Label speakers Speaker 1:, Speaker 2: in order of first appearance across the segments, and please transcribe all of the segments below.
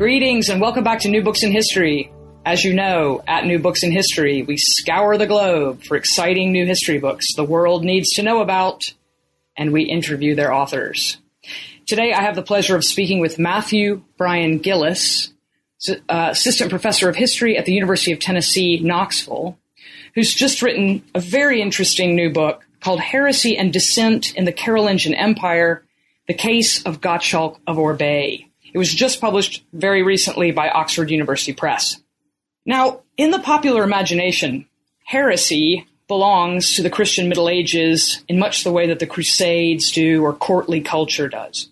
Speaker 1: Greetings and welcome back to New Books in History. As you know, at New Books in History, we scour the globe for exciting new history books the world needs to know about, and we interview their authors. Today, I have the pleasure of speaking with Matthew Bryan Gillis, uh, assistant professor of history at the University of Tennessee, Knoxville, who's just written a very interesting new book called Heresy and Dissent in the Carolingian Empire The Case of Gottschalk of Orbais. It was just published very recently by Oxford University Press. Now, in the popular imagination, heresy belongs to the Christian Middle Ages in much the way that the Crusades do or courtly culture does.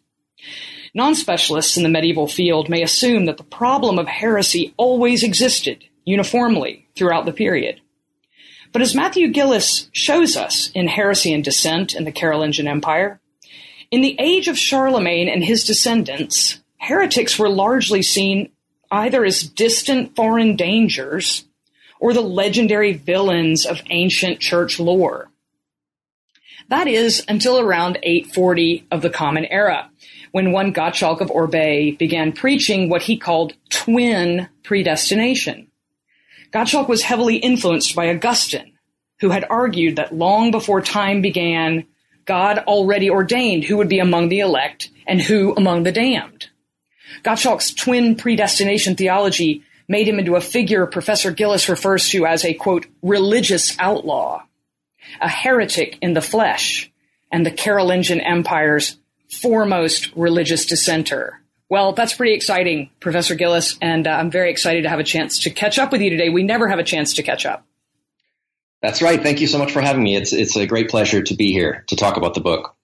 Speaker 1: Non specialists in the medieval field may assume that the problem of heresy always existed uniformly throughout the period. But as Matthew Gillis shows us in Heresy and Dissent in the Carolingian Empire, in the age of Charlemagne and his descendants, heretics were largely seen either as distant foreign dangers or the legendary villains of ancient church lore. That is until around 840 of the Common Era, when one Gottschalk of Orbais began preaching what he called twin predestination. Gottschalk was heavily influenced by Augustine, who had argued that long before time began, God already ordained who would be among the elect and who among the damned. Gottschalk's twin predestination theology made him into a figure Professor Gillis refers to as a quote, religious outlaw, a heretic in the flesh, and the Carolingian Empire's foremost religious dissenter. Well, that's pretty exciting, Professor Gillis, and uh, I'm very excited to have a chance to catch up with you today. We never have a chance to catch up.
Speaker 2: That's right. Thank you so much for having me. It's it's a great pleasure to be here to talk about the book.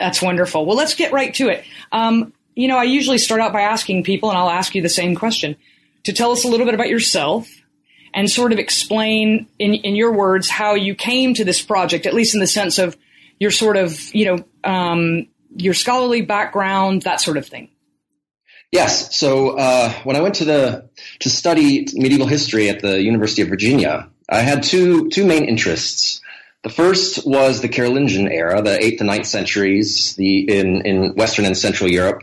Speaker 1: That's wonderful. Well, let's get right to it. Um, you know, I usually start out by asking people, and I'll ask you the same question, to tell us a little bit about yourself and sort of explain in, in your words how you came to this project, at least in the sense of your sort of, you know, um, your scholarly background, that sort of thing.
Speaker 2: Yes. So uh, when I went to the to study medieval history at the University of Virginia, I had two two main interests. The first was the Carolingian era, the eighth and ninth centuries, the in in Western and Central Europe,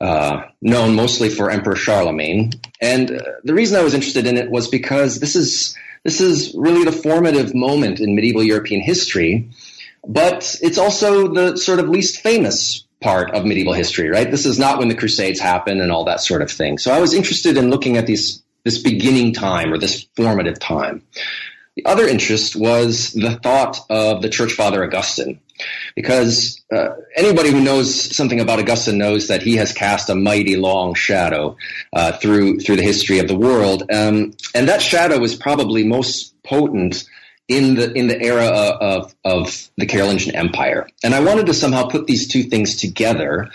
Speaker 2: uh, known mostly for Emperor Charlemagne. And uh, the reason I was interested in it was because this is this is really the formative moment in medieval European history, but it's also the sort of least famous part of medieval history, right? This is not when the Crusades happen and all that sort of thing. So I was interested in looking at these this beginning time or this formative time. The other interest was the thought of the church father Augustine, because uh, anybody who knows something about Augustine knows that he has cast a mighty long shadow uh, through through the history of the world, um, and that shadow was probably most potent in the in the era of of the Carolingian Empire. And I wanted to somehow put these two things together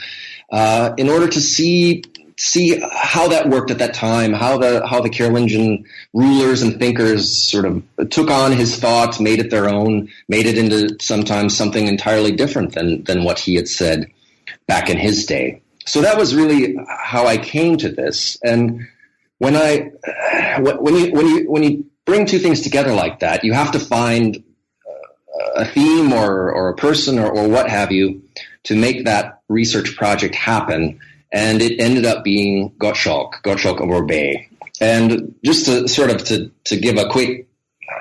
Speaker 2: uh, in order to see see how that worked at that time, how the how the Carolingian rulers and thinkers sort of took on his thoughts, made it their own, made it into sometimes something entirely different than than what he had said back in his day. So that was really how I came to this. And when I when you when you when you bring two things together like that, you have to find a theme or or a person or, or what have you to make that research project happen and it ended up being Gottschalk, Gottschalk of Orbais. And just to sort of to, to give a quick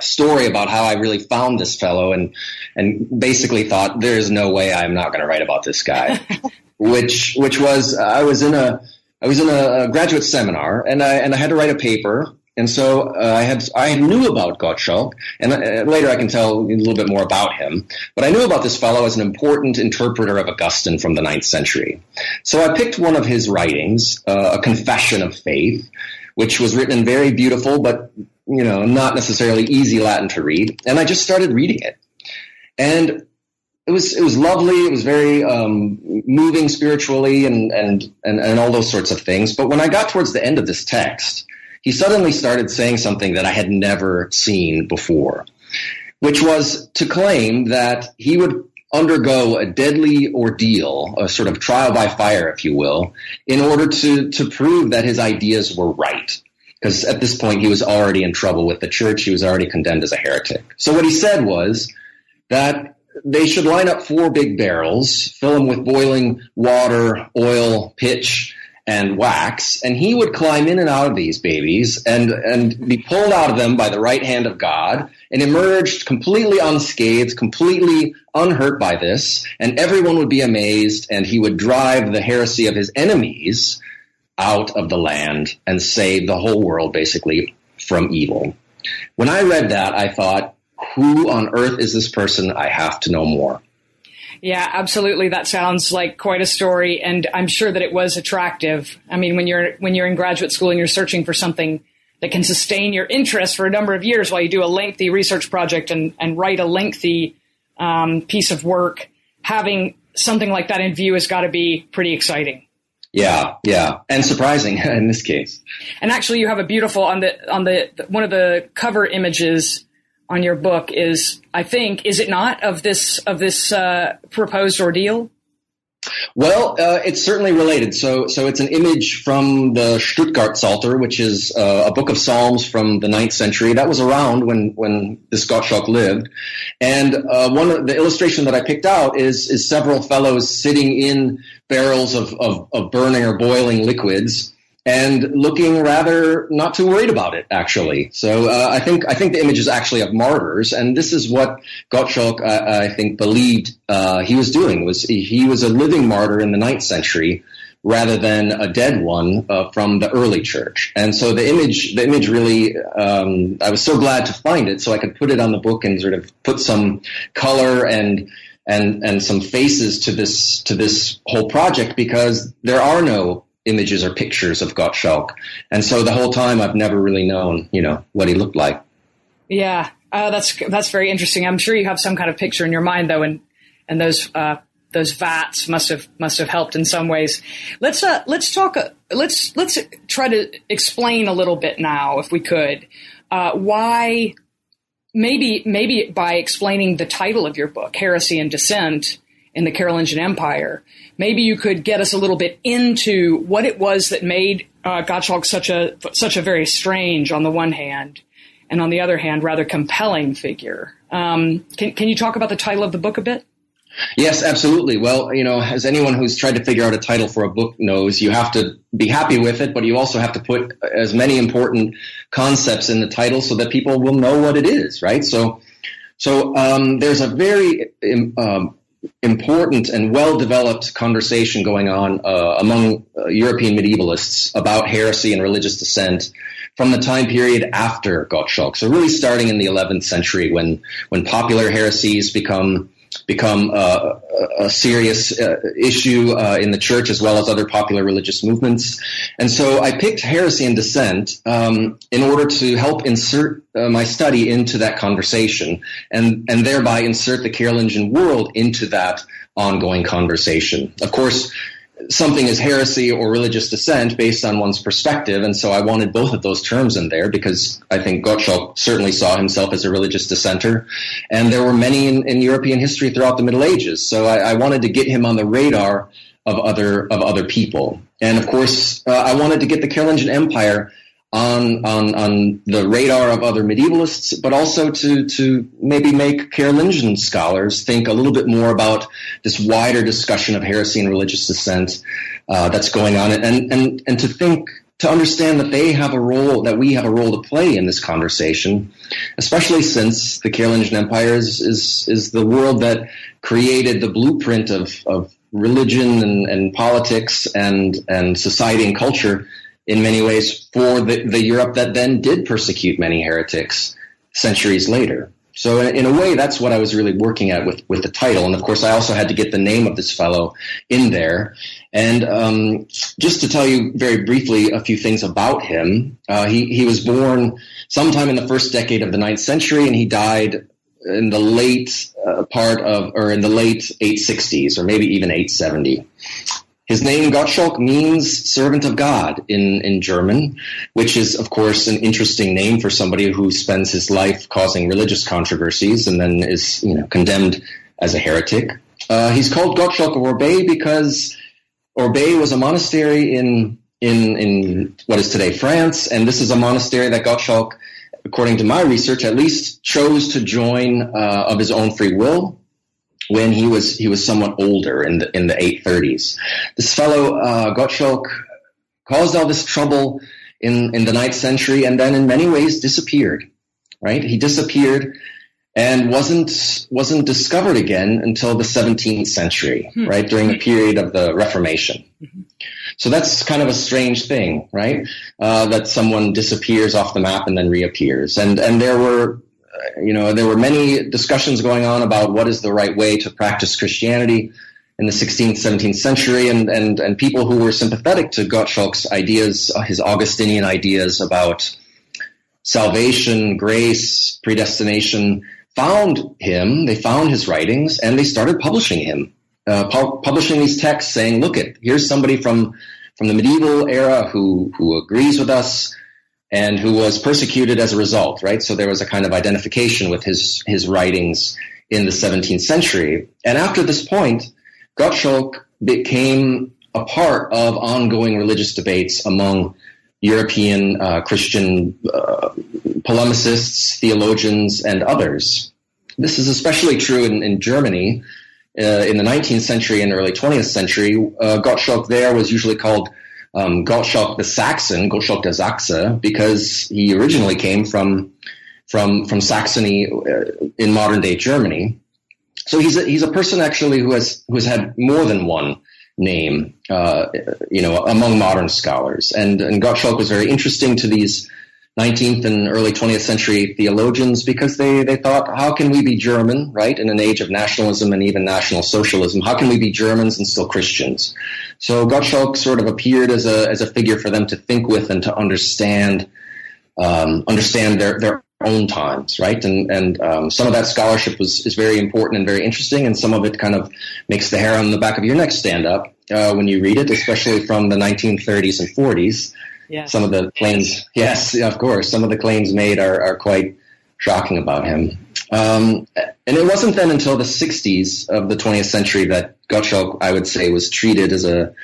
Speaker 2: story about how I really found this fellow and, and basically thought there's no way I'm not going to write about this guy, which, which was, I was in a, I was in a, graduate seminar and I, and I had to write a paper and so uh, I had I knew about Gottschalk, and uh, later I can tell a little bit more about him. But I knew about this fellow as an important interpreter of Augustine from the ninth century. So I picked one of his writings, uh, a Confession of Faith, which was written in very beautiful but you know not necessarily easy Latin to read, and I just started reading it, and it was it was lovely. It was very um, moving spiritually, and, and and and all those sorts of things. But when I got towards the end of this text he suddenly started saying something that I had never seen before, which was to claim that he would undergo a deadly ordeal, a sort of trial by fire, if you will, in order to, to prove that his ideas were right. Because at this point, he was already in trouble with the church. He was already condemned as a heretic. So what he said was that they should line up four big barrels, fill them with boiling water, oil, pitch, and wax, and he would climb in and out of these babies and, and be pulled out of them by the right hand of God and emerged completely unscathed, completely unhurt by this, and everyone would be amazed, and he would drive the heresy of his enemies out of the land and save the whole world basically from evil. When I read that, I thought, who on earth is this person? I have to know more.
Speaker 1: Yeah, absolutely. That sounds like quite a story, and I'm sure that it was attractive. I mean, when you're when you're in graduate school and you're searching for something that can sustain your interest for a number of years while you do a lengthy research project and, and write a lengthy um, piece of work, having something like that in view has got to be pretty exciting.
Speaker 2: Yeah, yeah, and surprising in this case.
Speaker 1: And actually, you have a beautiful on the on the one of the cover images on your book is, I think, is it not of this of this uh, proposed ordeal?
Speaker 2: Well, uh, it's certainly related. So, so it's an image from the Stuttgart Psalter, which is uh, a book of Psalms from the ninth century. That was around when when this Gottschalk lived, and uh, one of the illustration that I picked out is is several fellows sitting in barrels of, of, of burning or boiling liquids and looking rather not too worried about it actually. So uh, I think I think the image is actually of martyrs, and this is what Gottschalk uh, I think believed uh, he was doing was he was a living martyr in the ninth century rather than a dead one uh, from the early church. And so the image the image really um, I was so glad to find it so I could put it on the book and sort of put some color and and and some faces to this to this whole project because there are no images or pictures of Gottschalk. And so the whole time I've never really known, you know, what he looked like.
Speaker 1: Yeah, uh, that's that's very interesting. I'm sure you have some kind of picture in your mind though, and and those uh, those vats must have must have helped in some ways. Let's uh, let's talk. Uh, let's let's try to explain a little bit now, if we could, uh, why maybe maybe by explaining the title of your book, Heresy and Dissent in the Carolingian Empire maybe you could get us a little bit into what it was that made uh, Gottschalk such a such a very strange, on the one hand, and on the other hand, rather compelling figure. Um, can can you talk about the title of the book a bit?
Speaker 2: Yes, absolutely. Well, you know, as anyone who's tried to figure out a title for a book knows, you have to be happy with it, but you also have to put as many important concepts in the title so that people will know what it is, right? So, so um, there's a very um, important and well developed conversation going on uh, among uh, European medievalists about heresy and religious dissent from the time period after Gottschalk. So really starting in the 11th century when when popular heresies become become uh, a serious uh, issue uh, in the church as well as other popular religious movements. And so I picked heresy and dissent um, in order to help insert uh, my study into that conversation and, and thereby insert the Carolingian world into that ongoing conversation. Of course, something is heresy or religious dissent based on one's perspective. And so I wanted both of those terms in there because I think Gottschalk certainly saw himself as a religious dissenter. And there were many in, in European history throughout the Middle Ages. So I, I, wanted to get him on the radar of other, of other people. And of course, uh, I wanted to get the Carolingian Empire on on on the radar of other medievalists, but also to to maybe make Carolingian scholars think a little bit more about this wider discussion of heresy and religious dissent uh, that's going on, and and and to think to understand that they have a role that we have a role to play in this conversation, especially since the Carolingian Empire is is, is the world that created the blueprint of of religion and, and politics and and society and culture in many ways for the, the Europe that then did persecute many heretics centuries later. So in a way, that's what I was really working at with, with the title. And of course, I also had to get the name of this fellow in there. And um, just to tell you very briefly a few things about him, uh, he, he was born sometime in the first decade of the ninth century, and he died in the late uh, part of, or in the late 860s, or maybe even 870. His name Gottschalk means servant of God in, in German, which is, of course, an interesting name for somebody who spends his life causing religious controversies and then is, you know, condemned as a heretic. Uh, he's called Gottschalk of Orbais because Orbais was a monastery in, in, in what is today France, and this is a monastery that Gottschalk, according to my research, at least chose to join uh, of his own free will when he was he was somewhat older in the in the 830s. This fellow uh, Gottschalk caused all this trouble in, in the ninth century, and then in many ways disappeared. Right? He disappeared and wasn't wasn't discovered again until the 17th century, hmm. right? During the period of the Reformation. Mm-hmm. So that's kind of a strange thing, right? Uh, that someone disappears off the map and then reappears. And and there were, you know, there were many discussions going on about what is the right way to practice Christianity in the 16th, 17th century, and and and people who were sympathetic to Gottschalk's ideas, uh, his Augustinian ideas about salvation, grace, predestination, found him. They found his writings, and they started publishing him uh, pu- publishing these texts saying, look at here's somebody from from the medieval era who who agrees with us and who was persecuted as a result, right? So there was a kind of identification with his his writings in the 17th century. And after this point, Gottschalk became a part of ongoing religious debates among European uh, Christian uh, polemicists, theologians, and others. This is especially true in, in Germany, uh, in the 19th century and early 20th century, uh, Gottschalk there was usually called um, Gottschalk the Saxon, Gottschalk der Sachse, because he originally came from from from Saxony uh, in modern day Germany. So he's a, he's a person actually who has who has had more than one name, uh, you know, among modern scholars. And and Gottschalk was very interesting to these 19th and early 20th century theologians because they, they thought, how can we be German, right, in an age of nationalism and even national socialism? How can we be Germans and still Christians? So Gottschalk sort of appeared as a, as a figure for them to think with and to understand, um, understand their, their own times, right? And, and um, some of that scholarship was, is very important and very interesting, and some of it kind of makes the hair on the back of your neck stand up uh, when you read it, especially from the 1930s and 40s. Yeah. Some of the claims, yes, of course, some of the claims made are, are quite shocking about him. Um, and it wasn't then until the 60s of the 20th century that Gottschalk, I would say, was treated as a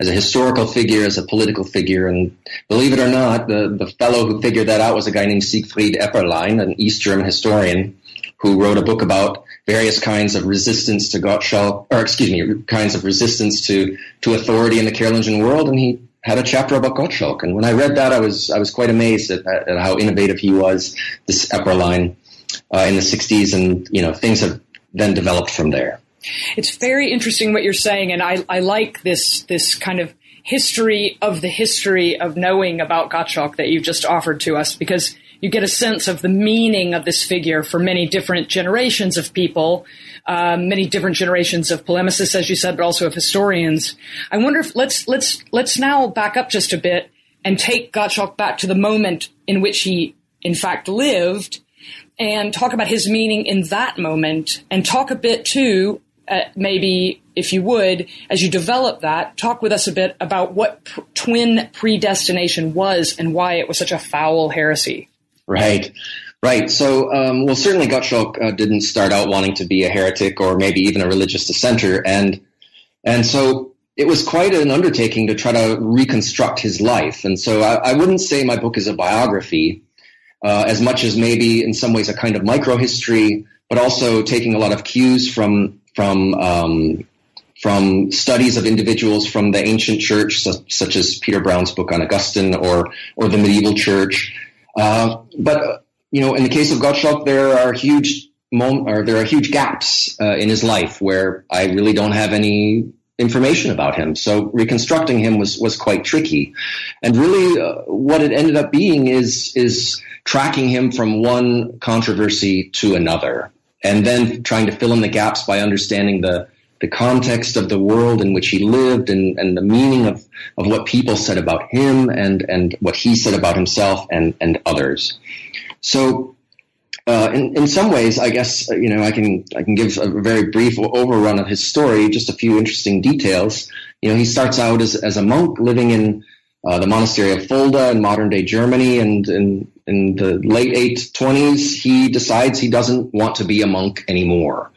Speaker 2: as a historical figure, as a political figure. And believe it or not, the, the fellow who figured that out was a guy named Siegfried Epperlein, an East German historian, who wrote a book about various kinds of resistance to Gottschalk, or excuse me, kinds of resistance to, to authority in the Carolingian world. And he had a chapter about Gottschalk. And when I read that, I was I was quite amazed at, at how innovative he was, this Epperlein, uh, in the 60s. And, you know, things have then developed from there.
Speaker 1: It's very interesting what you're saying. And I, I like this, this kind of history of the history of knowing about Gottschalk that you've just offered to us because you get a sense of the meaning of this figure for many different generations of people um, many different generations of polemicists, as you said, but also of historians. I wonder if let's let's let's now back up just a bit and take Gottschalk back to the moment in which he, in fact, lived, and talk about his meaning in that moment, and talk a bit too, uh, maybe if you would, as you develop that, talk with us a bit about what twin predestination was and why it was such a foul heresy.
Speaker 2: Right. Right. So, um, well, certainly Gottschalk uh, didn't start out wanting to be a heretic or maybe even a religious dissenter, and and so it was quite an undertaking to try to reconstruct his life. And so, I, I wouldn't say my book is a biography uh, as much as maybe in some ways a kind of microhistory, but also taking a lot of cues from from um, from studies of individuals from the ancient church, such, such, as Peter Brown's book on Augustine or or the medieval church. Uh, but you know, in the case of Gottschalk, there are huge mom- or there are huge gaps uh, in his life where I really don't have any information about him. So reconstructing him was was quite tricky, and really, uh, what it ended up being is is tracking him from one controversy to another, and then trying to fill in the gaps by understanding the the context of the world in which he lived and, and the meaning of, of what people said about him and, and what he said about himself and, and others. So, uh, in, in some ways, I guess uh, you know I can I can give a very brief overrun of his story, just a few interesting details. You know, he starts out as as a monk living in uh, the monastery of Fulda in modern day Germany, and in in the late 820s, he decides he doesn't want to be a monk anymore.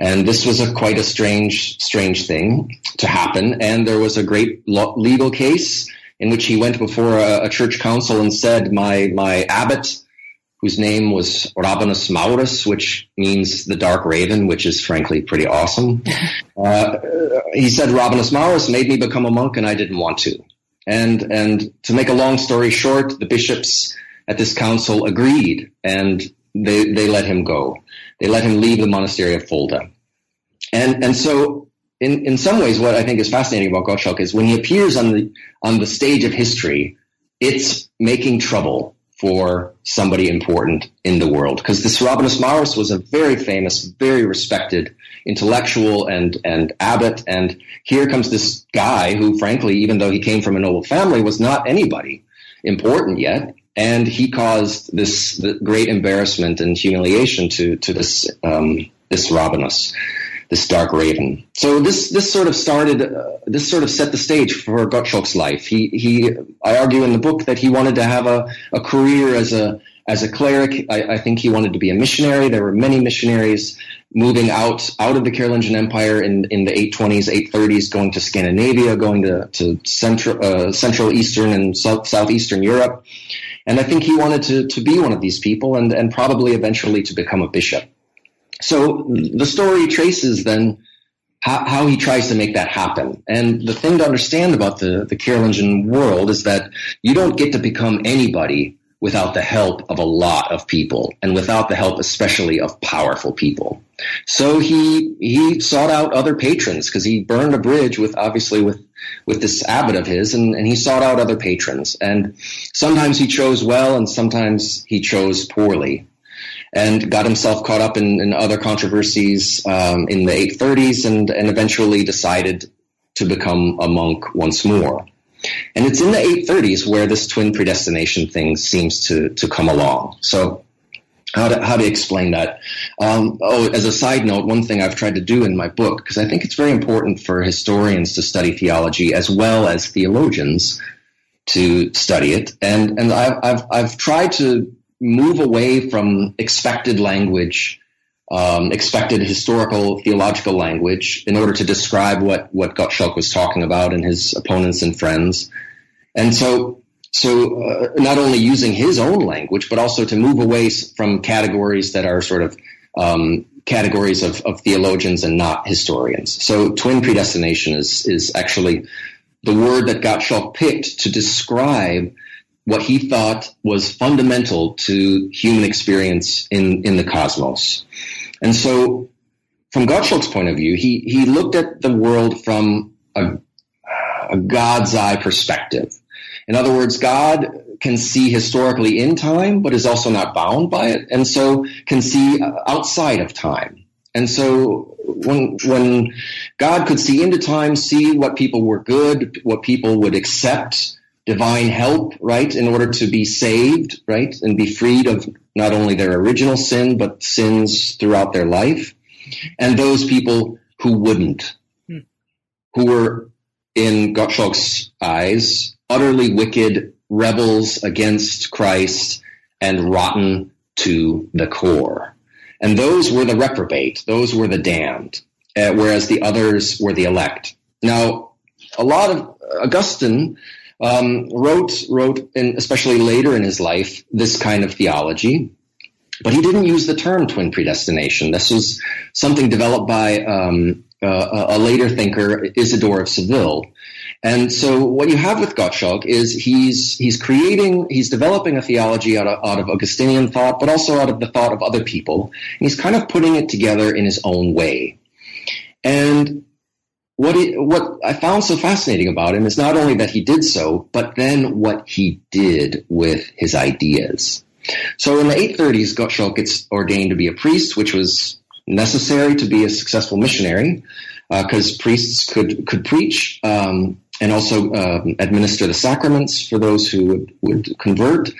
Speaker 2: And this was a quite a strange, strange thing to happen. And there was a great legal case in which he went before a, a church council and said, "My my abbot." whose name was Rabanus Maurus, which means the dark raven, which is frankly pretty awesome. Uh, he said Rabanus Maurus made me become a monk and I didn't want to. And, and to make a long story short, the bishops at this council agreed and they, they let him go. They let him leave the monastery of Fulda. And, and so in, in some ways, what I think is fascinating about Gottschalk is when he appears on the, on the stage of history, it's making trouble for somebody important in the world. Because this Rabanus Maurus was a very famous, very respected intellectual and, and abbot. And here comes this guy who, frankly, even though he came from a noble family, was not anybody important yet. And he caused this great embarrassment and humiliation to, to this, um, this Rabanus this dark raven. So this this sort of started uh, this sort of set the stage for Gottschalk's life. He he I argue in the book that he wanted to have a, a career as a as a cleric. I, I think he wanted to be a missionary. There were many missionaries moving out out of the Carolingian Empire in, in the 820s, 830s, going to Scandinavia, going to, to central uh, central eastern and south, southeastern Europe. And I think he wanted to, to be one of these people and, and probably eventually to become a bishop. So the story traces then how, how, he tries to make that happen. And the thing to understand about the, the Carolingian world is that you don't get to become anybody without the help of a lot of people and without the help especially of powerful people. So he he sought out other patrons because he burned a bridge with obviously with with this abbot of his and, and he sought out other patrons. And sometimes he chose well and sometimes he chose poorly and got himself caught up in, in other controversies um, in the 830s and, and eventually decided to become a monk once more. And it's in the 830s where this twin predestination thing seems to, to come along. So how to, how to explain that. Um, oh, as a side note, one thing I've tried to do in my book, because I think it's very important for historians to study theology as well as theologians to study it. And, and I've, I've, I've tried to move away from expected language, um, expected historical theological language in order to describe what, what Gottschalk was talking about and his opponents and friends. And so, so uh, not only using his own language, but also to move away from categories that are sort of um, categories of, of theologians and not historians. So twin predestination is, is actually the word that Gottschalk picked to describe what he thought was fundamental to human experience in, in the cosmos. And so, from Gottschalk's point of view, he, he looked at the world from a, a God's eye perspective. In other words, God can see historically in time, but is also not bound by it, and so can see outside of time. And so when when God could see into time, see what people were good, what people would accept, divine help, right, in order to be saved, right, and be freed of not only their original sin, but sins throughout their life. And those people who wouldn't, hmm. who were, in Gottschalk's eyes, utterly wicked rebels against Christ and rotten to the core. And those were the reprobate, those were the damned, uh, whereas the others were the elect. Now, a lot of Augustine um, wrote wrote, in, especially later in his life, this kind of theology. But he didn't use the term twin predestination. This was something developed by um, uh, a later thinker, Isidore of Seville. And so what you have with Gottschalk is he's he's creating, he's developing a theology out of, out of Augustinian thought, but also out of the thought of other people. And he's kind of putting it together in his own way. And what what I found so fascinating about him is not only that he did so, but then what he did with his ideas. So in the 830s, Gottschalk gets ordained to be a priest, which was necessary to be a successful missionary, because uh, priests could could preach um, and also uh, administer the sacraments for those who would, would convert.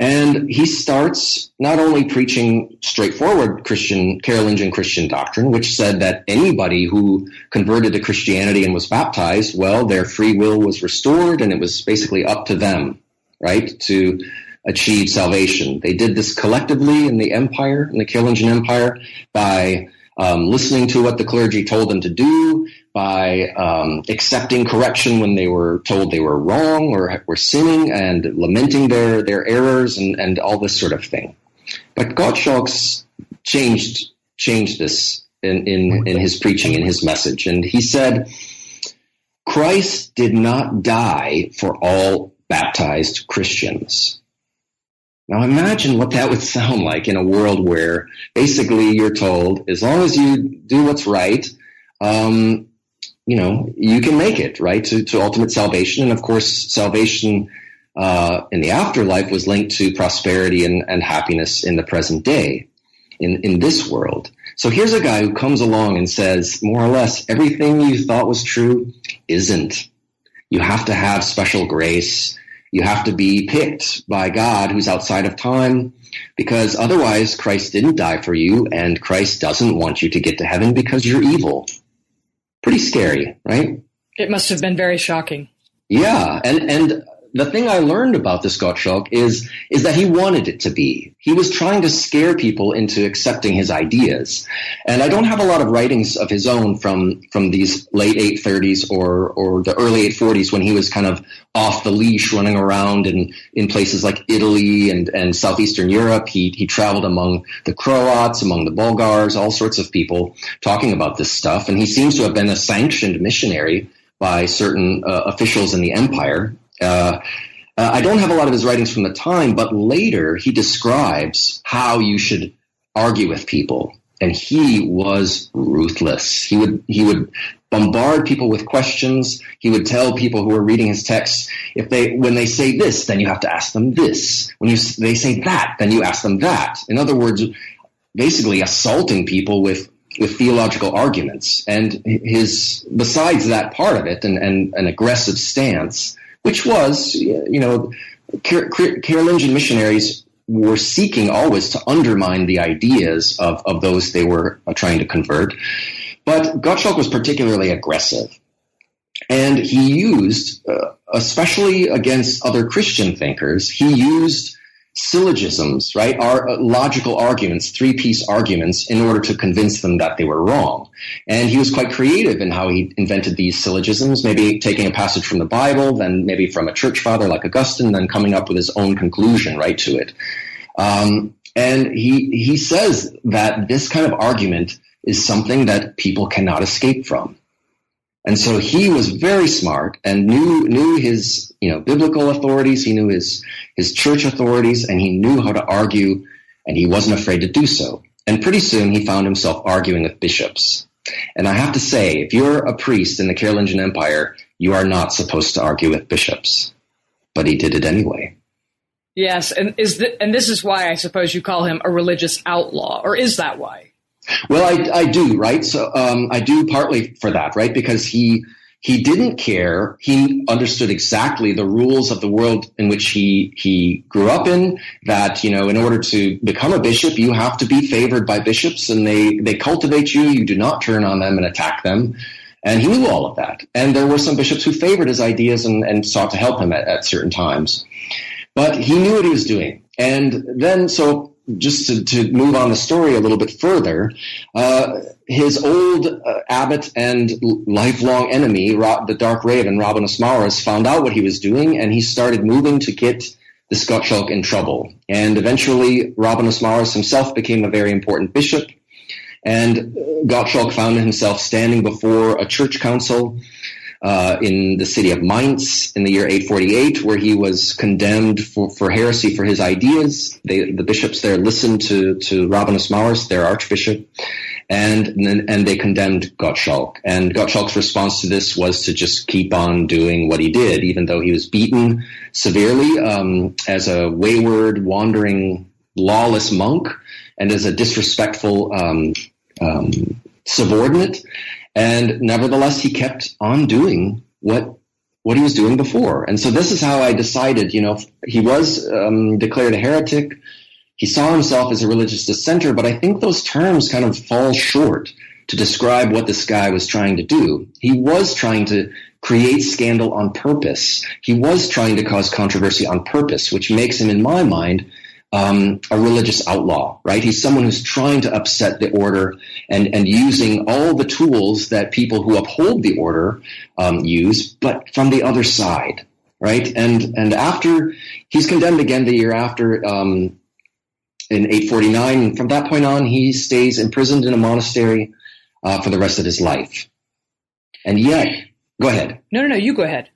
Speaker 2: And he starts not only preaching straightforward Christian, Carolingian Christian doctrine, which said that anybody who converted to Christianity and was baptized, well, their free will was restored and it was basically up to them, right, to achieve salvation. They did this collectively in the empire, in the Carolingian Empire, by um, listening to what the clergy told them to do, by um, accepting correction when they were told they were wrong or were sinning and lamenting their, their errors and, and all this sort of thing. But Gottschalk's changed changed this in, in, in his preaching, in his message. And he said, Christ did not die for all baptized Christians. Now imagine what that would sound like in a world where basically you're told, as long as you do what's right, um, you know, you can make it, right, to, to ultimate salvation. And of course, salvation uh, in the afterlife was linked to prosperity and, and happiness in the present day, in, in this world. So here's a guy who comes along and says, more or less, everything you thought was true isn't. You have to have special grace. You have to be picked by God who's outside of time because otherwise Christ didn't die for you and Christ doesn't want you to get to heaven because you're evil. Pretty scary, right?
Speaker 1: It must have been very shocking.
Speaker 2: Yeah, and and the thing I learned about this Gottschalk is is that he wanted it to be. He was trying to scare people into accepting his ideas. And I don't have a lot of writings of his own from from these late 830s or or the early 840s when he was kind of off the leash running around in in places like Italy and and southeastern Europe. He he traveled among the Croats, among the Bulgars, all sorts of people talking about this stuff and he seems to have been a sanctioned missionary by certain uh, officials in the empire uh, uh, I don't have a lot of his writings from the time, but later he describes how you should argue with people. And he was ruthless. He would, he would bombard people with questions. He would tell people who were reading his text, if they, when they say this, then you have to ask them this. When you, they say that, then you ask them that. In other words, basically assaulting people with with theological arguments. And his, besides that part of it and an aggressive stance, which was, you know, Carolingian missionaries were seeking always to undermine the ideas of, of those they were uh, trying to convert. But Gottschalk was particularly aggressive. And he used, uh, especially against other Christian thinkers, he used syllogisms, right, are uh, logical arguments, three piece arguments in order to convince them that they were wrong. And he was quite creative in how he invented these syllogisms, maybe taking a passage from the Bible, then maybe from a church father like Augustine, then coming up with his own conclusion, right, to it. Um, and he, he says that this kind of argument is something that people cannot escape from. And so he was very smart and knew knew his you know biblical authorities. He knew his his church authorities, and he knew how to argue, and he wasn't afraid to do so. And pretty soon he found himself arguing with bishops. And I have to say, if you're a priest in the Carolingian Empire, you are not supposed to argue with bishops. But he did it anyway.
Speaker 1: Yes, and is the, and this is why I suppose you call him a religious outlaw, or is that why?
Speaker 2: Well, I, I do, right? So um, I do partly for that, right? Because he he didn't care. He understood exactly the rules of the world in which he he grew up in. That you know, in order to become a bishop, you have to be favored by bishops, and they they cultivate you. You do not turn on them and attack them. And he knew all of that. And there were some bishops who favored his ideas and, and sought to help him at, at certain times. But he knew what he was doing. And then, so just to, to, move on the story a little bit further, uh, his old uh, abbot and lifelong enemy, the Dark Raven, Rabanus Maurus, found out what he was doing, and he started moving to get the Gottschalk in trouble. And eventually, Rabanus Maurus himself became a very important bishop, and Gottschalk found himself standing before a church council uh, in the city of Mainz in the year 848, where he was condemned for, for heresy for his ideas. They, the bishops there listened to, to Rabanus Maurus, their archbishop, and, and they condemned Gottschalk. And Gottschalk's response to this was to just keep on doing what he did, even though he was beaten severely um, as a wayward, wandering, lawless monk and as a disrespectful um, um, subordinate. And nevertheless, he kept on doing what what he was doing before. And so this is how I decided. You know, he was um, declared a heretic. He saw himself as a religious dissenter, but I think those terms kind of fall short to describe what this guy was trying to do. He was trying to create scandal on purpose. He was trying to cause controversy on purpose, which makes him, in my mind, um, a religious outlaw, right? He's someone who's trying to upset the order and, and using all the tools that people who uphold the order um, use, but from the other side, right? And and after he's condemned again the year after um, in 849, and from that point on, he stays imprisoned in a monastery uh, for the rest of his life. And yet, Go ahead.
Speaker 1: No, no, no. You go ahead.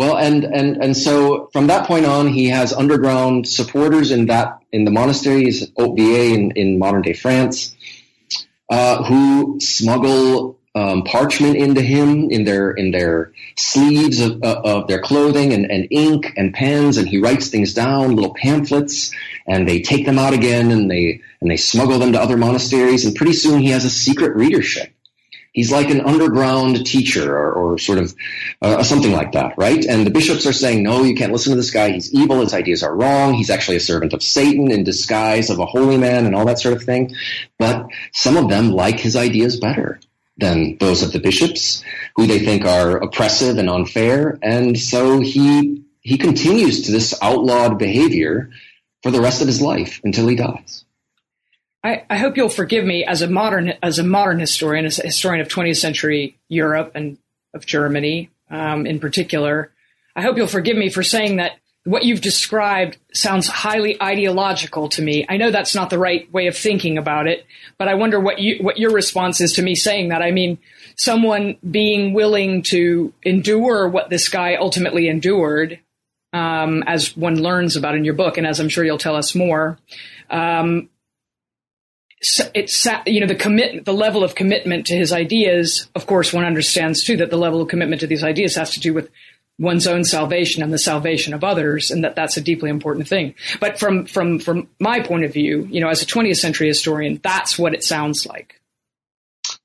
Speaker 2: Well, and and and so from that point on, he has underground supporters in that in the monasteries, Hautvillers in, in modern day France, uh, who smuggle um, parchment into him in their in their sleeves of, uh, of their clothing and, and ink and pens, and he writes things down, little pamphlets, and they take them out again, and they and they smuggle them to other monasteries, and pretty soon he has a secret readership. He's like an underground teacher or, or sort of uh, something like that, right? And the bishops are saying, no, you can't listen to this guy. He's evil. His ideas are wrong. He's actually a servant of Satan in disguise of a holy man and all that sort of thing. But some of them like his ideas better than those of the bishops, who they think are oppressive and unfair. And so he he continues to this outlawed behavior for the rest of his life until he dies.
Speaker 1: I, I, hope you'll forgive me as a modern as a modern historian, as a historian of 20th century Europe and of Germany um, in particular. I hope you'll forgive me for saying that what you've described sounds highly ideological to me. I know that's not the right way of thinking about it, but I wonder what you what your response is to me saying that. I mean, someone being willing to endure what this guy ultimately endured, um, as one learns about in your book, and as I'm sure you'll tell us more. Um, it's you know the commit the level of commitment to his ideas. Of course, one understands too that the level of commitment to these ideas has to do with one's own salvation and the salvation of others, and that that's a deeply important thing. But from from from my point of view, you know, as a 20th century historian, that's what it sounds like.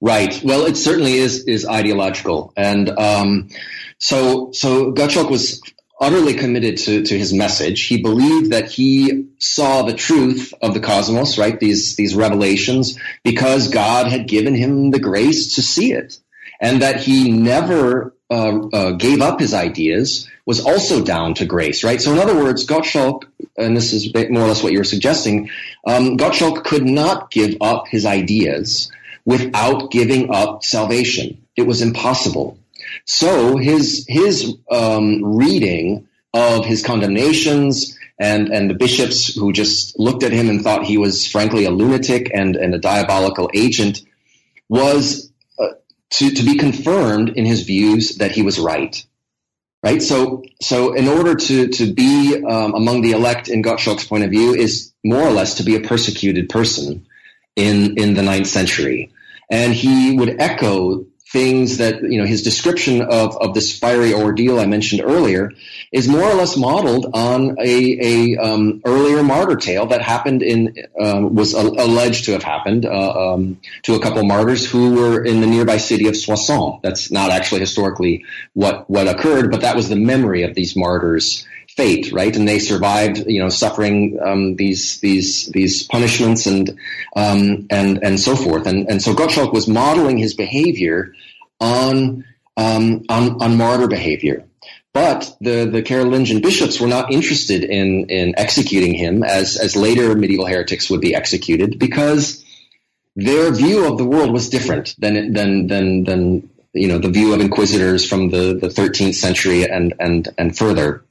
Speaker 2: Right. Well, it certainly is is ideological, and um, so so Gottschalk was utterly committed to, to his message. He believed that he saw the truth of the cosmos, right? These, these revelations, because God had given him the grace to see it. And that he never uh, uh, gave up his ideas was also down to grace, right? So, in other words, Gottschalk, and this is more or less what you were suggesting, um, Gottschalk could not give up his ideas without giving up salvation. It was impossible. So his his um, reading of his condemnations and and the bishops who just looked at him and thought he was frankly a lunatic and and a diabolical agent was uh, to to be confirmed in his views that he was right. Right. So so in order to to be um, among the elect in Gottschalk's point of view is more or less to be a persecuted person in in the ninth century. And he would echo things that you know his description of of this fiery ordeal I mentioned earlier is more or less modeled on a, a um, earlier martyr tale that happened in um, was a, alleged to have happened uh, um, to a couple martyrs who were in the nearby city of Soissons. That's not actually historically what what occurred, but that was the memory of these martyrs fate, right? And they survived, you know, suffering um, these these these punishments and um, and and so forth. And and so Gottschalk was modeling his behavior on um, on on martyr behavior. But the, the Carolingian bishops were not interested in, in executing him as, as later medieval heretics would be executed because their view of the world was different than, than, than, than you know, the view of inquisitors from the, the 13th century and, and, and further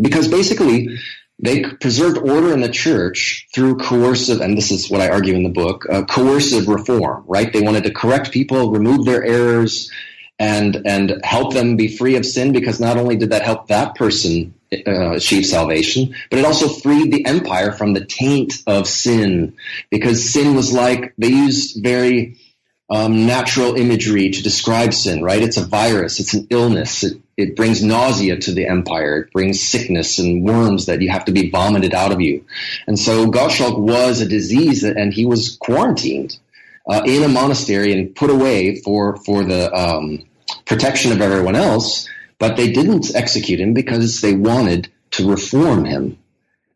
Speaker 2: because basically they preserved order in the church through coercive, and this is what I argue in the book, uh, coercive reform, right? They wanted to correct people, remove their errors, and and help them be free of sin because not only did that help that person uh, achieve salvation, but it also freed the empire from the taint of sin because sin was like they used very um, natural imagery to describe sin, right? It's a virus, it's an illness, it, it brings nausea to the empire, it brings sickness and worms that you have to be vomited out of you. And so Gottschalk was a disease, and he was quarantined uh, in a monastery and put away for for the um, protection of everyone else. But they didn't execute him because they wanted to reform him.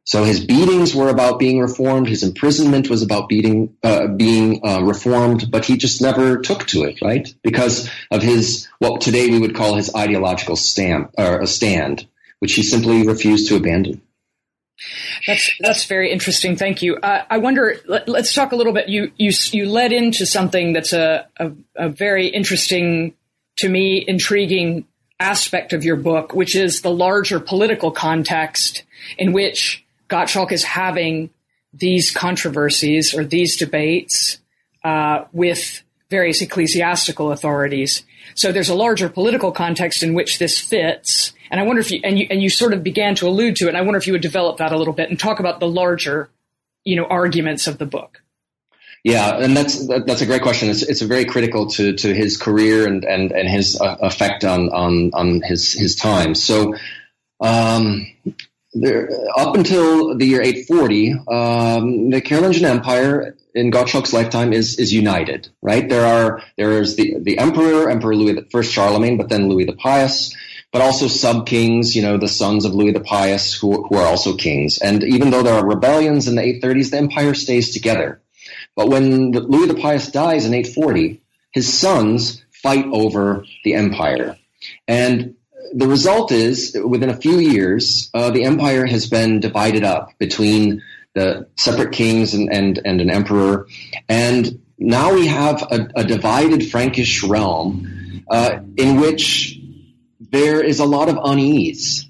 Speaker 2: So his beatings were about being reformed. His imprisonment was about beating, uh, being uh, reformed, but he just never took to it, right? Because of his what today we would call his ideological stand, or a stand, which he simply refused to abandon.
Speaker 1: That's that's very interesting. Thank you. Uh, I wonder. Let, us talk a little bit. You you you led into something that's a, a a very interesting to me, intriguing aspect of your book, which is the larger political context in which Gottschalk is having these controversies or these debates uh, with various ecclesiastical authorities. So there's a larger political context in which this fits. And I wonder if you and you and you sort of began to allude to it. And I wonder if you would develop that a little bit and talk about the larger, you know, arguments of the book.
Speaker 2: Yeah, and that's that's a great question. It's, it's very critical to, to his career and and and his uh, effect on on on his his time. So, um, there, up until the year 840, um, the Carolingian Empire in Gottschalk's lifetime is is united. Right there are there is the the emperor, Emperor Louis the First Charlemagne, but then Louis the Pious, but also sub kings. You know, the sons of Louis the Pious who who are also kings. And even though there are rebellions in the 830s, the empire stays together. But when Louis the Pious dies in 840, his sons fight over the empire. And the result is, within a few years, uh, the empire has been divided up between the separate kings and, and, and an emperor. And now we have a, a divided Frankish realm uh, in which there is a lot of unease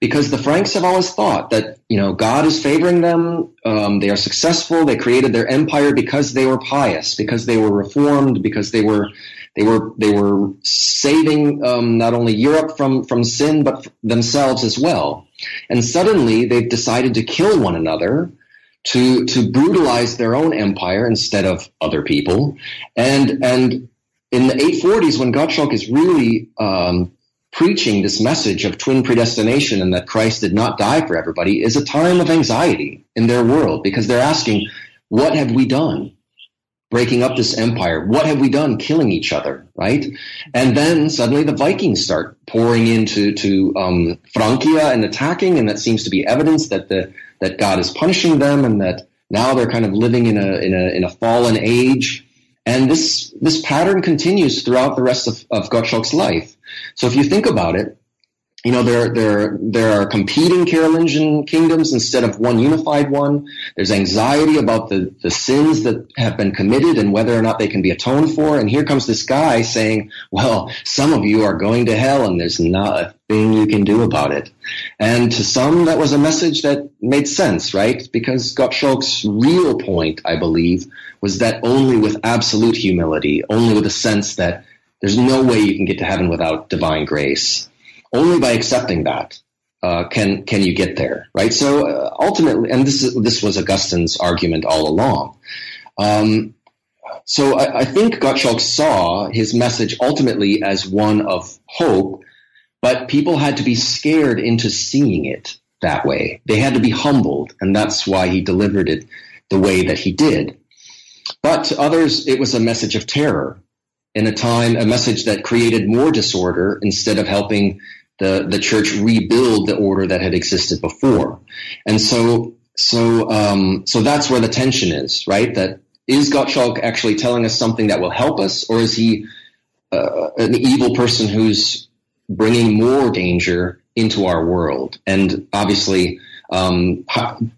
Speaker 2: because the Franks have always thought that you know God is favoring them. Um, they are successful. They created their empire because they were pious, because they were reformed, because they were they were they were saving um, not only Europe from from sin but themselves as well. And suddenly they've decided to kill one another to to brutalize their own empire instead of other people. And and in the 840s, when Gottschalk is really um, preaching this message of twin predestination and that Christ did not die for everybody, is a time of anxiety in their world because they're asking, "What have we done?" Breaking up this empire. What have we done? Killing each other, right? And then suddenly the Vikings start pouring into to um, Francia and attacking, and that seems to be evidence that the that God is punishing them, and that now they're kind of living in a in a in a fallen age. And this this pattern continues throughout the rest of, of Gottschalk's life. So if you think about it, you know, there, there, there are competing Carolingian kingdoms instead of one unified one. There's anxiety about the, the sins that have been committed and whether or not they can be atoned for. And here comes this guy saying, well, some of you are going to hell and there's not a thing you can do about it. And to some, that was a message that made sense, right? Because Gottschalk's real point, I believe, was that only with absolute humility, only with a sense that there's no way you can get to heaven without divine grace only by accepting that uh, can can you get there, right? So uh, ultimately, and this is, this was Augustine's argument all along. Um, so I, I, think Gottschalk saw his message ultimately as one of hope, but people had to be scared into seeing it that way. They had to be humbled, and that's why he delivered it the way that he did. But to others, it was a message of terror in a time, a message that created more disorder instead of helping the, the church rebuild the order that had existed before. And so, so, um, so that's where the tension is, right? That is Gottschalk actually telling us something that will help us, or is he uh, an evil person who's bringing more danger into our world? And obviously, um,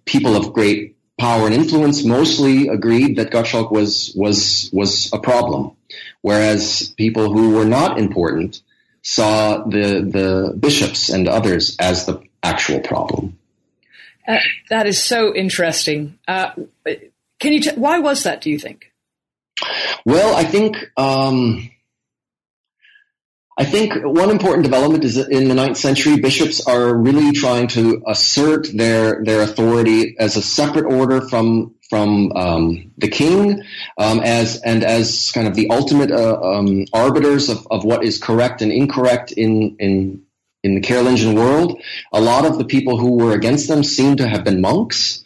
Speaker 2: people of great power and influence mostly agreed that Gottschalk was was was a problem, whereas people who were not important saw the the bishops and others as the actual problem.
Speaker 1: Uh, that is so interesting. Uh, can you? T- why was that? Do you think?
Speaker 2: Well, I think um, I think one important development is that in the ninth century, bishops are really trying to assert their their authority as a separate order from from um, the king um, as and as kind of the ultimate uh, um, arbiters of, of what is correct and incorrect in in in the Carolingian world. A lot of the people who were against them seem to have been monks.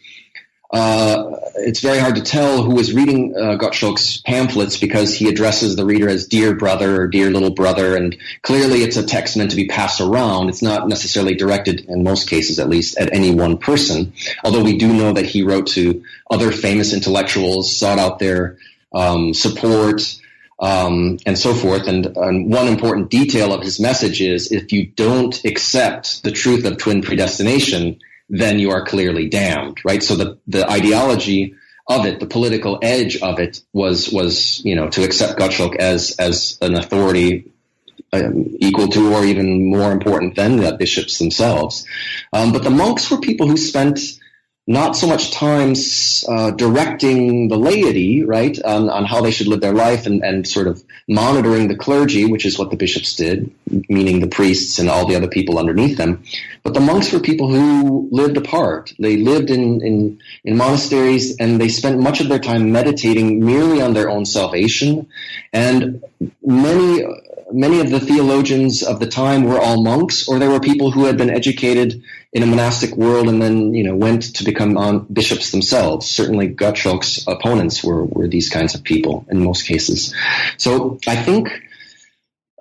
Speaker 2: Uh, it's very hard to tell who is reading uh, Gottschalk's pamphlets because he addresses the reader as dear brother or dear little brother, and clearly it's a text meant to be passed around. It's not necessarily directed, in most cases at least, at any one person. Although we do know that he wrote to other famous intellectuals, sought out their um, support, um, and so forth. And, and, one important detail of his message is if you don't accept the truth of twin predestination, then you are clearly damned, right? So the, the ideology of it, the political edge of it was, was, you know, to accept Gottschalk as, as an authority um, equal to or even more important than the bishops themselves. Um, but the monks were people who spent not so much time uh, directing the laity, right, on, on how they should live their life and, and sort of monitoring the clergy, which is what the bishops did, meaning the priests and all the other people underneath them. But the monks were people who lived apart. They lived in, in, in monasteries and they spent much of their time meditating merely on their own salvation. And many many of the theologians of the time were all monks, or they were people who had been educated in a monastic world and then, you know, went to become um, bishops themselves. Certainly, Gottschalk's opponents were were these kinds of people in most cases. So I think.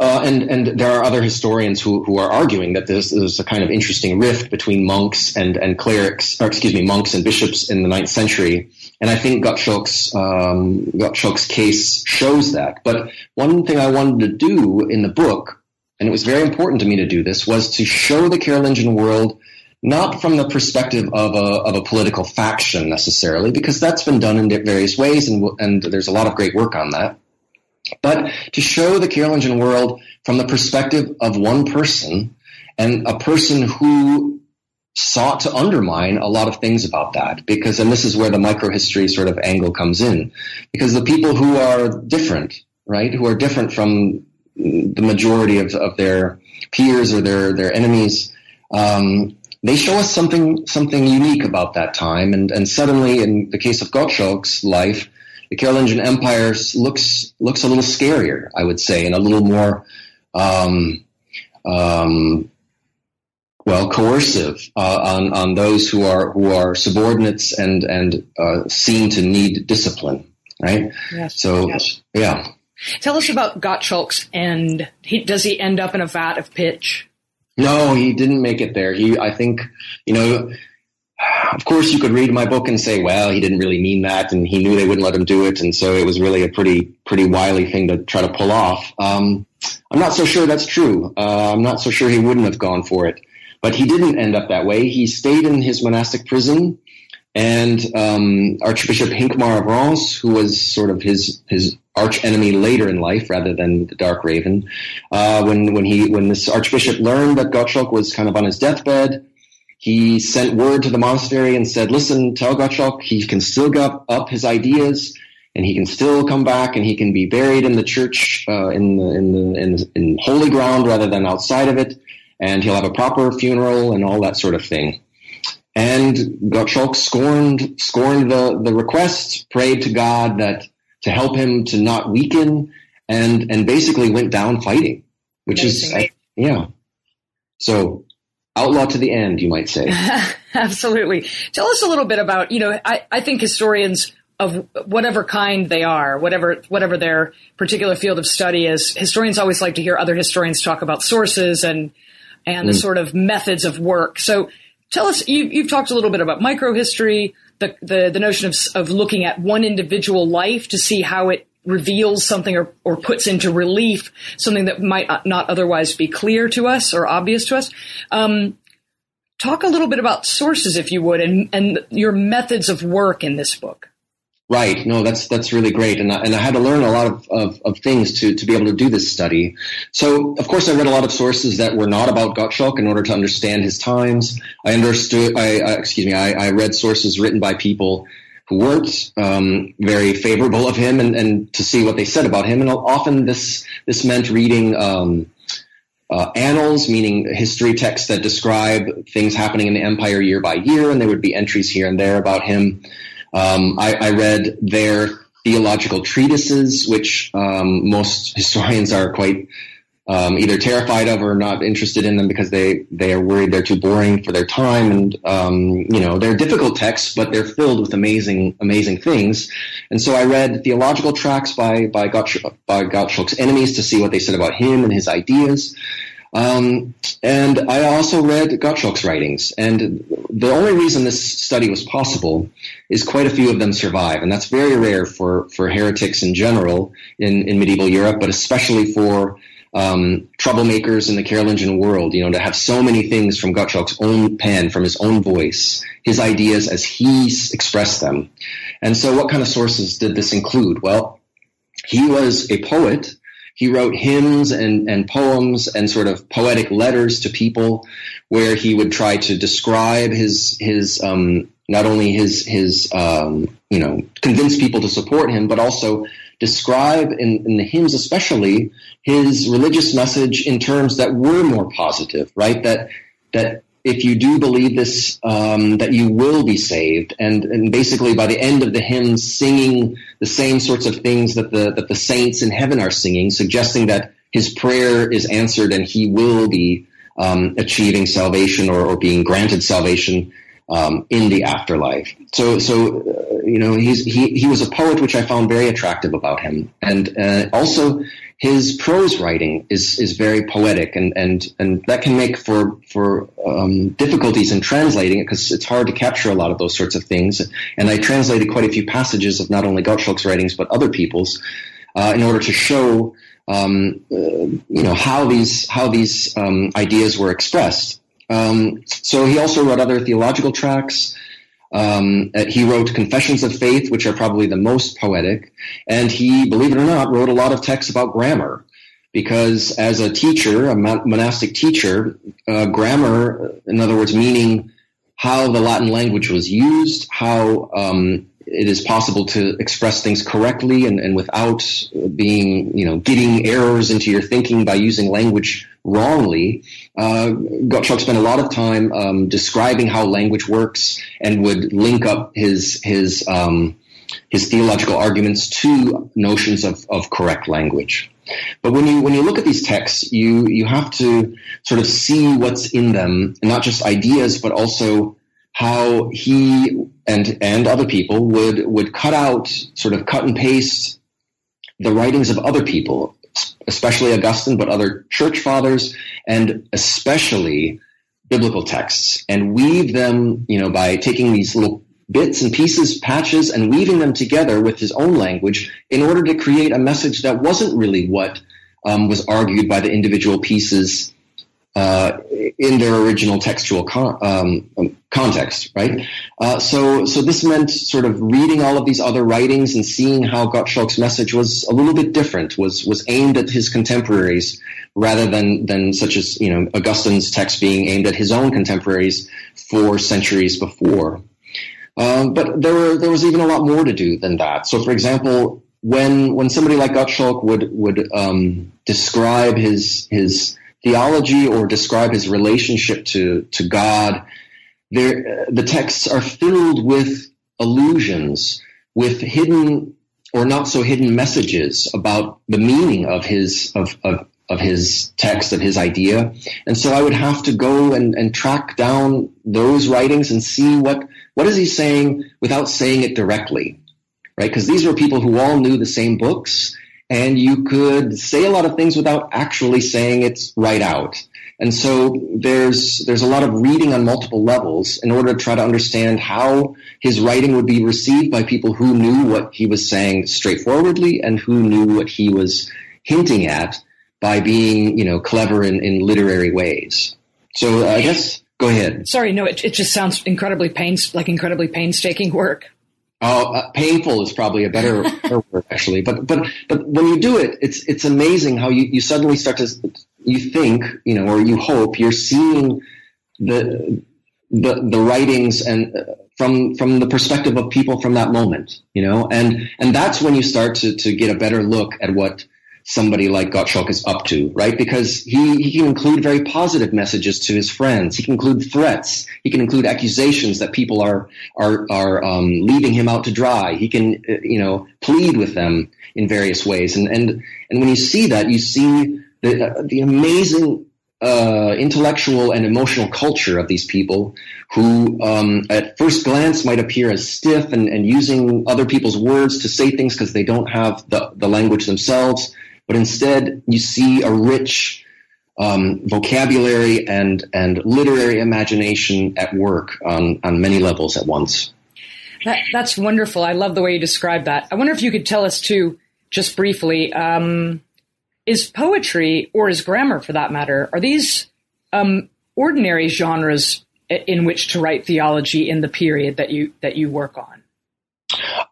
Speaker 2: Uh, and and there are other historians who, who are arguing that this is a kind of interesting rift between monks and, and clerics, or excuse me, monks and bishops in the ninth century, and I think Gottschalk's, um, Gottschalk's case shows that. But one thing I wanted to do in the book, and it was very important to me to do this, was to show the Carolingian world not from the perspective of a, of a political faction necessarily, because that's been done in various ways, and, and there's a lot of great work on that. But to show the Carolingian world from the perspective of one person, and a person who sought to undermine a lot of things about that because and this is where the microhistory sort of angle comes in because the people who are different right who are different from the majority of, of their peers or their their enemies um, they show us something something unique about that time. And and suddenly in the case of Gottschalk's life the Carolingian Empire looks looks a little scarier I would say and a little more um, um, well, coercive uh, on on those who are who are subordinates and and uh, seem to need discipline, right? Yes. So, yes. yeah.
Speaker 1: Tell us about Gottschalk's end. He, does he end up in a vat of pitch?
Speaker 2: No, he didn't make it there. He, I think, you know, of course, you could read my book and say, well, he didn't really mean that, and he knew they wouldn't let him do it, and so it was really a pretty, pretty wily thing to try to pull off. Um, I'm not so sure that's true. Uh, I'm not so sure he wouldn't have gone for it. But he didn't end up that way. He stayed in his monastic prison, and um, Archbishop Hincmar of Reims, who was sort of his his arch enemy later in life, rather than the Dark Raven, uh, when when he when this archbishop learned that Gottschalk was kind of on his deathbed, he sent word to the monastery and said, "Listen, tell Gottschalk he can still get up his ideas." and he can still come back and he can be buried in the church uh, in, the, in, the, in, in holy ground rather than outside of it and he'll have a proper funeral and all that sort of thing. And Gottschalk scorned scorned the, the request, prayed to God that to help him to not weaken, and and basically went down fighting, which Amazing. is yeah. So outlaw to the end, you might say.
Speaker 1: Absolutely. Tell us a little bit about you know I, I think historians of whatever kind they are, whatever whatever their particular field of study is, historians always like to hear other historians talk about sources and and the mm. sort of methods of work. So tell us, you, have talked a little bit about microhistory, the, the, the notion of, of looking at one individual life to see how it reveals something or, or puts into relief something that might not otherwise be clear to us or obvious to us. Um, talk a little bit about sources, if you would, and, and your methods of work in this book.
Speaker 2: Right. No, that's that's really great, and I, and I had to learn a lot of, of, of, things to to be able to do this study. So, of course, I read a lot of sources that were not about Gottschalk in order to understand his times. I understood. I, I excuse me. I, I, read sources written by people weren't um, very favorable of him, and, and to see what they said about him. And often this this meant reading. Um, uh, annals, meaning history texts that describe things happening in the empire year by year, and there would be entries here and there about him. Um, I, I, read their theological treatises, which um, most historians are quite um, either terrified of or not interested in them because they, they are worried they're too boring for their time. And, um, you know, they're difficult texts, but they're filled with amazing, amazing things. And so I read theological tracts by, by, Gottsch- by Gottschalk's enemies to see what they said about him and his ideas. Um, and I also read Gottschalk's writings. And the only reason this study was possible is quite a few of them survive. And that's very rare for, for heretics in general in, in medieval Europe, but especially for um, troublemakers in the Carolingian world, you know, to have so many things from Gottschalk's own pen, from his own voice, his ideas as he expressed them. And so what kind of sources did this include? Well, he was a poet he wrote hymns and, and poems and sort of poetic letters to people where he would try to describe his his um, not only his his um, you know convince people to support him, but also describe in, in the hymns, especially his religious message in terms that were more positive, right? That that if you do believe this, um, that you will be saved, and and basically by the end of the hymn, singing the same sorts of things that the that the saints in heaven are singing, suggesting that his prayer is answered and he will be um, achieving salvation or, or being granted salvation um, in the afterlife. So, so uh, you know, he's he he was a poet, which I found very attractive about him, and uh, also his prose writing is is very poetic, and and and that can make for for um, difficulties in translating it because it's hard to capture a lot of those sorts of things. And I translated quite a few passages of not only Gottschalk's writings but other people's uh, in order to show. Um, uh, you know how these how these um, ideas were expressed, um, so he also wrote other theological tracts. Um, uh, he wrote Confessions of Faith, which are probably the most poetic, and he, believe it or not, wrote a lot of texts about grammar. Because as a teacher, a monastic teacher, uh, grammar, in other words, meaning how the Latin language was used, how um, it is possible to express things correctly and, and without being, you know, getting errors into your thinking by using language wrongly. Uh, Gottschalk spent a lot of time um, describing how language works and would link up his his um, his theological arguments to notions of, of correct language. But when you when you look at these texts, you you have to sort of see what's in them, not just ideas, but also how he and and other people would would cut out sort of cut and paste the writings of other people, especially Augustine, but other church fathers, and especially biblical texts, and weave them, you know, by taking these little bits and pieces, patches, and weaving them together with his own language in order to create a message that wasn't really what um, was argued by the individual pieces uh, in their original textual con- um, um, context, right? Uh, so, so this meant sort of reading all of these other writings and seeing how Gottschalk's message was a little bit different, was was aimed at his contemporaries rather than than such as you know Augustine's text being aimed at his own contemporaries four centuries before. Um, but there were there was even a lot more to do than that. So, for example, when when somebody like Gottschalk would would um, describe his his theology or describe his relationship to, to God, the texts are filled with allusions, with hidden or not so hidden messages about the meaning of his of, of, of his text, of his idea. And so I would have to go and, and track down those writings and see what what is he saying without saying it directly. Right? Because these were people who all knew the same books and you could say a lot of things without actually saying it right out. And so there's there's a lot of reading on multiple levels in order to try to understand how his writing would be received by people who knew what he was saying straightforwardly and who knew what he was hinting at by being, you know, clever in, in literary ways. So uh, I guess go ahead.
Speaker 1: Sorry, no, it, it just sounds incredibly pains like incredibly painstaking work.
Speaker 2: Oh, uh, painful is probably a better, better word actually. But but but when you do it, it's it's amazing how you, you suddenly start to you think you know or you hope you're seeing the the the writings and uh, from from the perspective of people from that moment, you know, and and that's when you start to to get a better look at what somebody like Gottschalk is up to, right? Because he, he can include very positive messages to his friends. He can include threats. He can include accusations that people are are are um, leaving him out to dry. He can uh, you know plead with them in various ways, and and and when you see that, you see the uh, the amazing. Uh, intellectual and emotional culture of these people who um, at first glance might appear as stiff and, and using other people's words to say things because they don't have the, the language themselves but instead you see a rich um, vocabulary and and literary imagination at work on on many levels at once.
Speaker 1: That, that's wonderful. I love the way you describe that. I wonder if you could tell us too, just briefly, um, is poetry or is grammar, for that matter, are these um, ordinary genres in which to write theology in the period that you that you work on?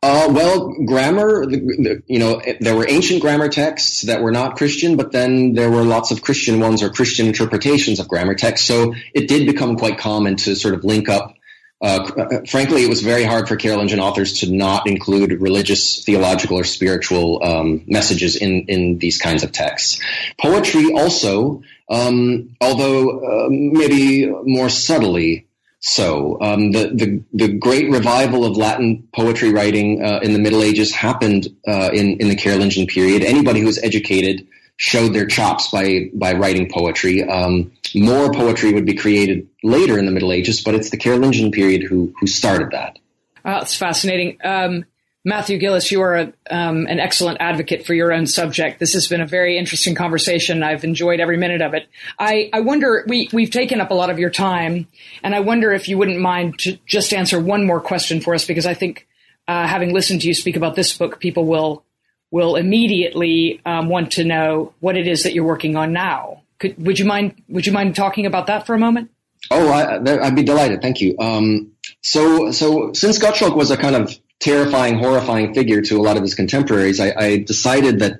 Speaker 2: Uh, well, grammar, the, the, you know, there were ancient grammar texts that were not Christian, but then there were lots of Christian ones or Christian interpretations of grammar texts. So it did become quite common to sort of link up uh, frankly, it was very hard for Carolingian authors to not include religious, theological, or spiritual um, messages in, in these kinds of texts. Poetry also, um, although uh, maybe more subtly so, um, the, the, the great revival of Latin poetry writing uh, in the Middle Ages happened uh, in in the Carolingian period. Anybody who was educated showed their chops by by writing poetry. Um, more poetry would be created later in the Middle Ages, but it's the Carolingian period who who started that.
Speaker 1: Wow, that's fascinating. Um, Matthew Gillis, you are a, um, an excellent advocate for your own subject. This has been a very interesting conversation. I've enjoyed every minute of it. I, I wonder, we, we've taken up a lot of your time, and I wonder if you wouldn't mind to just answer one more question for us, because I think uh, having listened to you speak about this book, people will will immediately um, want to know what it is that you're working on now. Could, would you mind Would you mind talking about that for a moment?
Speaker 2: Oh, I, would be delighted. Thank you. Um, so, so since Gottschalk was a kind of terrifying, horrifying figure to a lot of his contemporaries, I, I decided that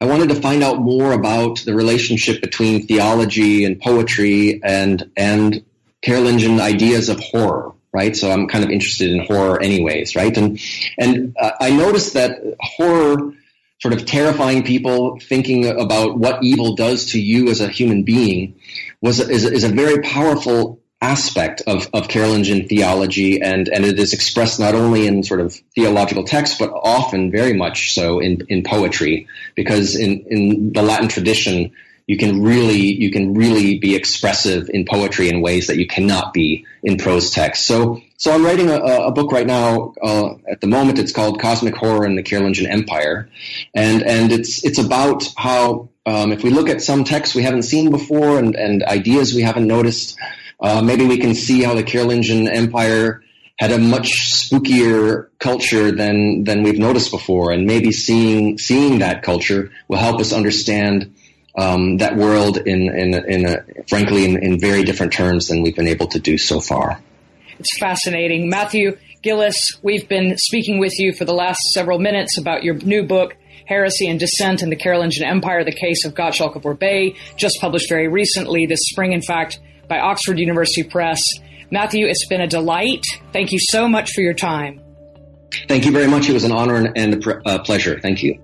Speaker 2: I wanted to find out more about the relationship between theology and poetry and and Carolingian ideas of horror, right? So I'm kind of interested in horror, anyways, right? And and uh, I noticed that horror, sort of terrifying people thinking about what evil does to you as a human being, was is, is a very powerful aspect of, of Carolingian theology, and, and it is expressed not only in sort of theological texts, but often very much so in, in poetry, because in, in the Latin tradition, you can really you can really be expressive in poetry in ways that you cannot be in prose text. So so I'm writing a, a book right now. Uh, at the moment, it's called Cosmic Horror in the Carolingian Empire, and and it's it's about how um, if we look at some texts we haven't seen before and and ideas we haven't noticed, uh, maybe we can see how the Carolingian Empire had a much spookier culture than than we've noticed before, and maybe seeing seeing that culture will help us understand um, that world in in, in a, frankly in, in very different terms than we've been able to do so far.
Speaker 1: It's fascinating, Matthew Gillis. We've been speaking with you for the last several minutes about your new book. Heresy and Dissent in the Carolingian Empire, the case of Gottschalk of Orbais, just published very recently this spring, in fact, by Oxford University Press. Matthew, it's been a delight. Thank you so much for your time.
Speaker 2: Thank you very much. It was an honor and a uh, pleasure. Thank you.